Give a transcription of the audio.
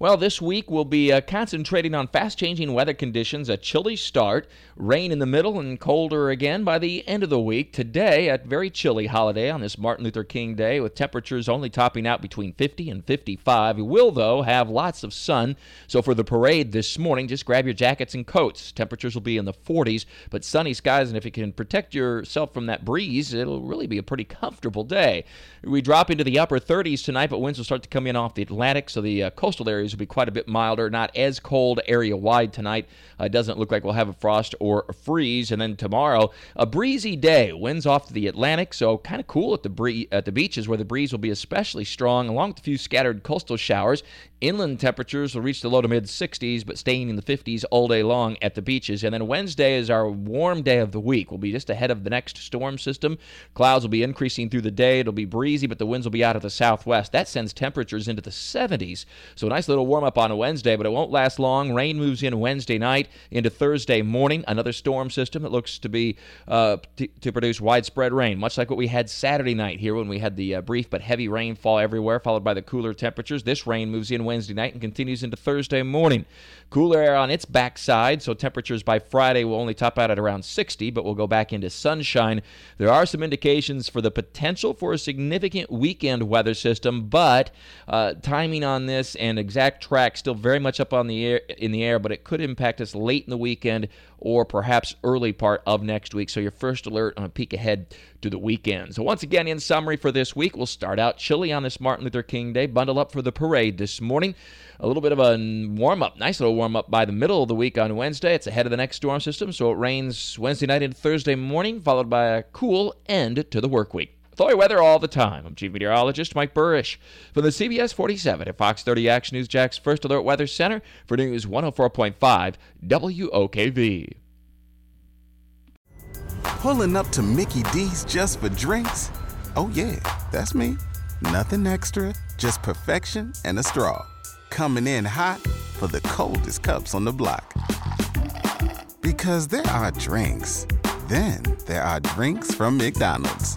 Well, this week we'll be uh, concentrating on fast changing weather conditions, a chilly start, rain in the middle, and colder again by the end of the week. Today, a very chilly holiday on this Martin Luther King Day, with temperatures only topping out between 50 and 55. We will, though, have lots of sun. So for the parade this morning, just grab your jackets and coats. Temperatures will be in the 40s, but sunny skies, and if you can protect yourself from that breeze, it'll really be a pretty comfortable day. We drop into the upper 30s tonight, but winds will start to come in off the Atlantic, so the uh, coastal areas will be quite a bit milder, not as cold area wide tonight. Uh, doesn't look like we'll have a frost or a freeze. And then tomorrow, a breezy day. Winds off to the Atlantic, so kind of cool at the bree- at the beaches where the breeze will be especially strong, along with a few scattered coastal showers. Inland temperatures will reach the low to mid 60s, but staying in the 50s all day long at the beaches. And then Wednesday is our warm day of the week. We'll be just ahead of the next storm system. Clouds will be increasing through the day. It'll be breezy, but the winds will be out of the southwest. That sends temperatures into the 70s. So a nice little warm up on a Wednesday, but it won't last long. Rain moves in Wednesday night into Thursday morning. Another storm system that looks to be uh, t- to produce widespread rain, much like what we had Saturday night here when we had the uh, brief but heavy rainfall everywhere, followed by the cooler temperatures. This rain moves in Wednesday night and continues into Thursday morning. Cooler air on its backside, so temperatures by Friday will only top out at around 60, but we'll go back into sunshine. There are some indications for the potential for a significant weekend weather system, but uh, timing on this and exact track still very much up on the air in the air, but it could impact us late in the weekend or perhaps early part of next week. So your first alert on a peek ahead to the weekend. So once again, in summary for this week, we'll start out chilly on this Martin Luther King Day. Bundle up for the parade this morning. A little bit of a warm up, nice little warm up by the middle of the week on Wednesday. It's ahead of the next storm system, so it rains Wednesday night into Thursday morning, followed by a cool end to the work week. Thor weather all the time. I'm Chief Meteorologist Mike Buresh from the CBS 47 at Fox 30 Action News Jax First Alert Weather Center for News 104.5 WOKV. Pulling up to Mickey D's just for drinks? Oh, yeah, that's me. Nothing extra, just perfection and a straw. Coming in hot for the coldest cups on the block. Because there are drinks, then there are drinks from McDonald's.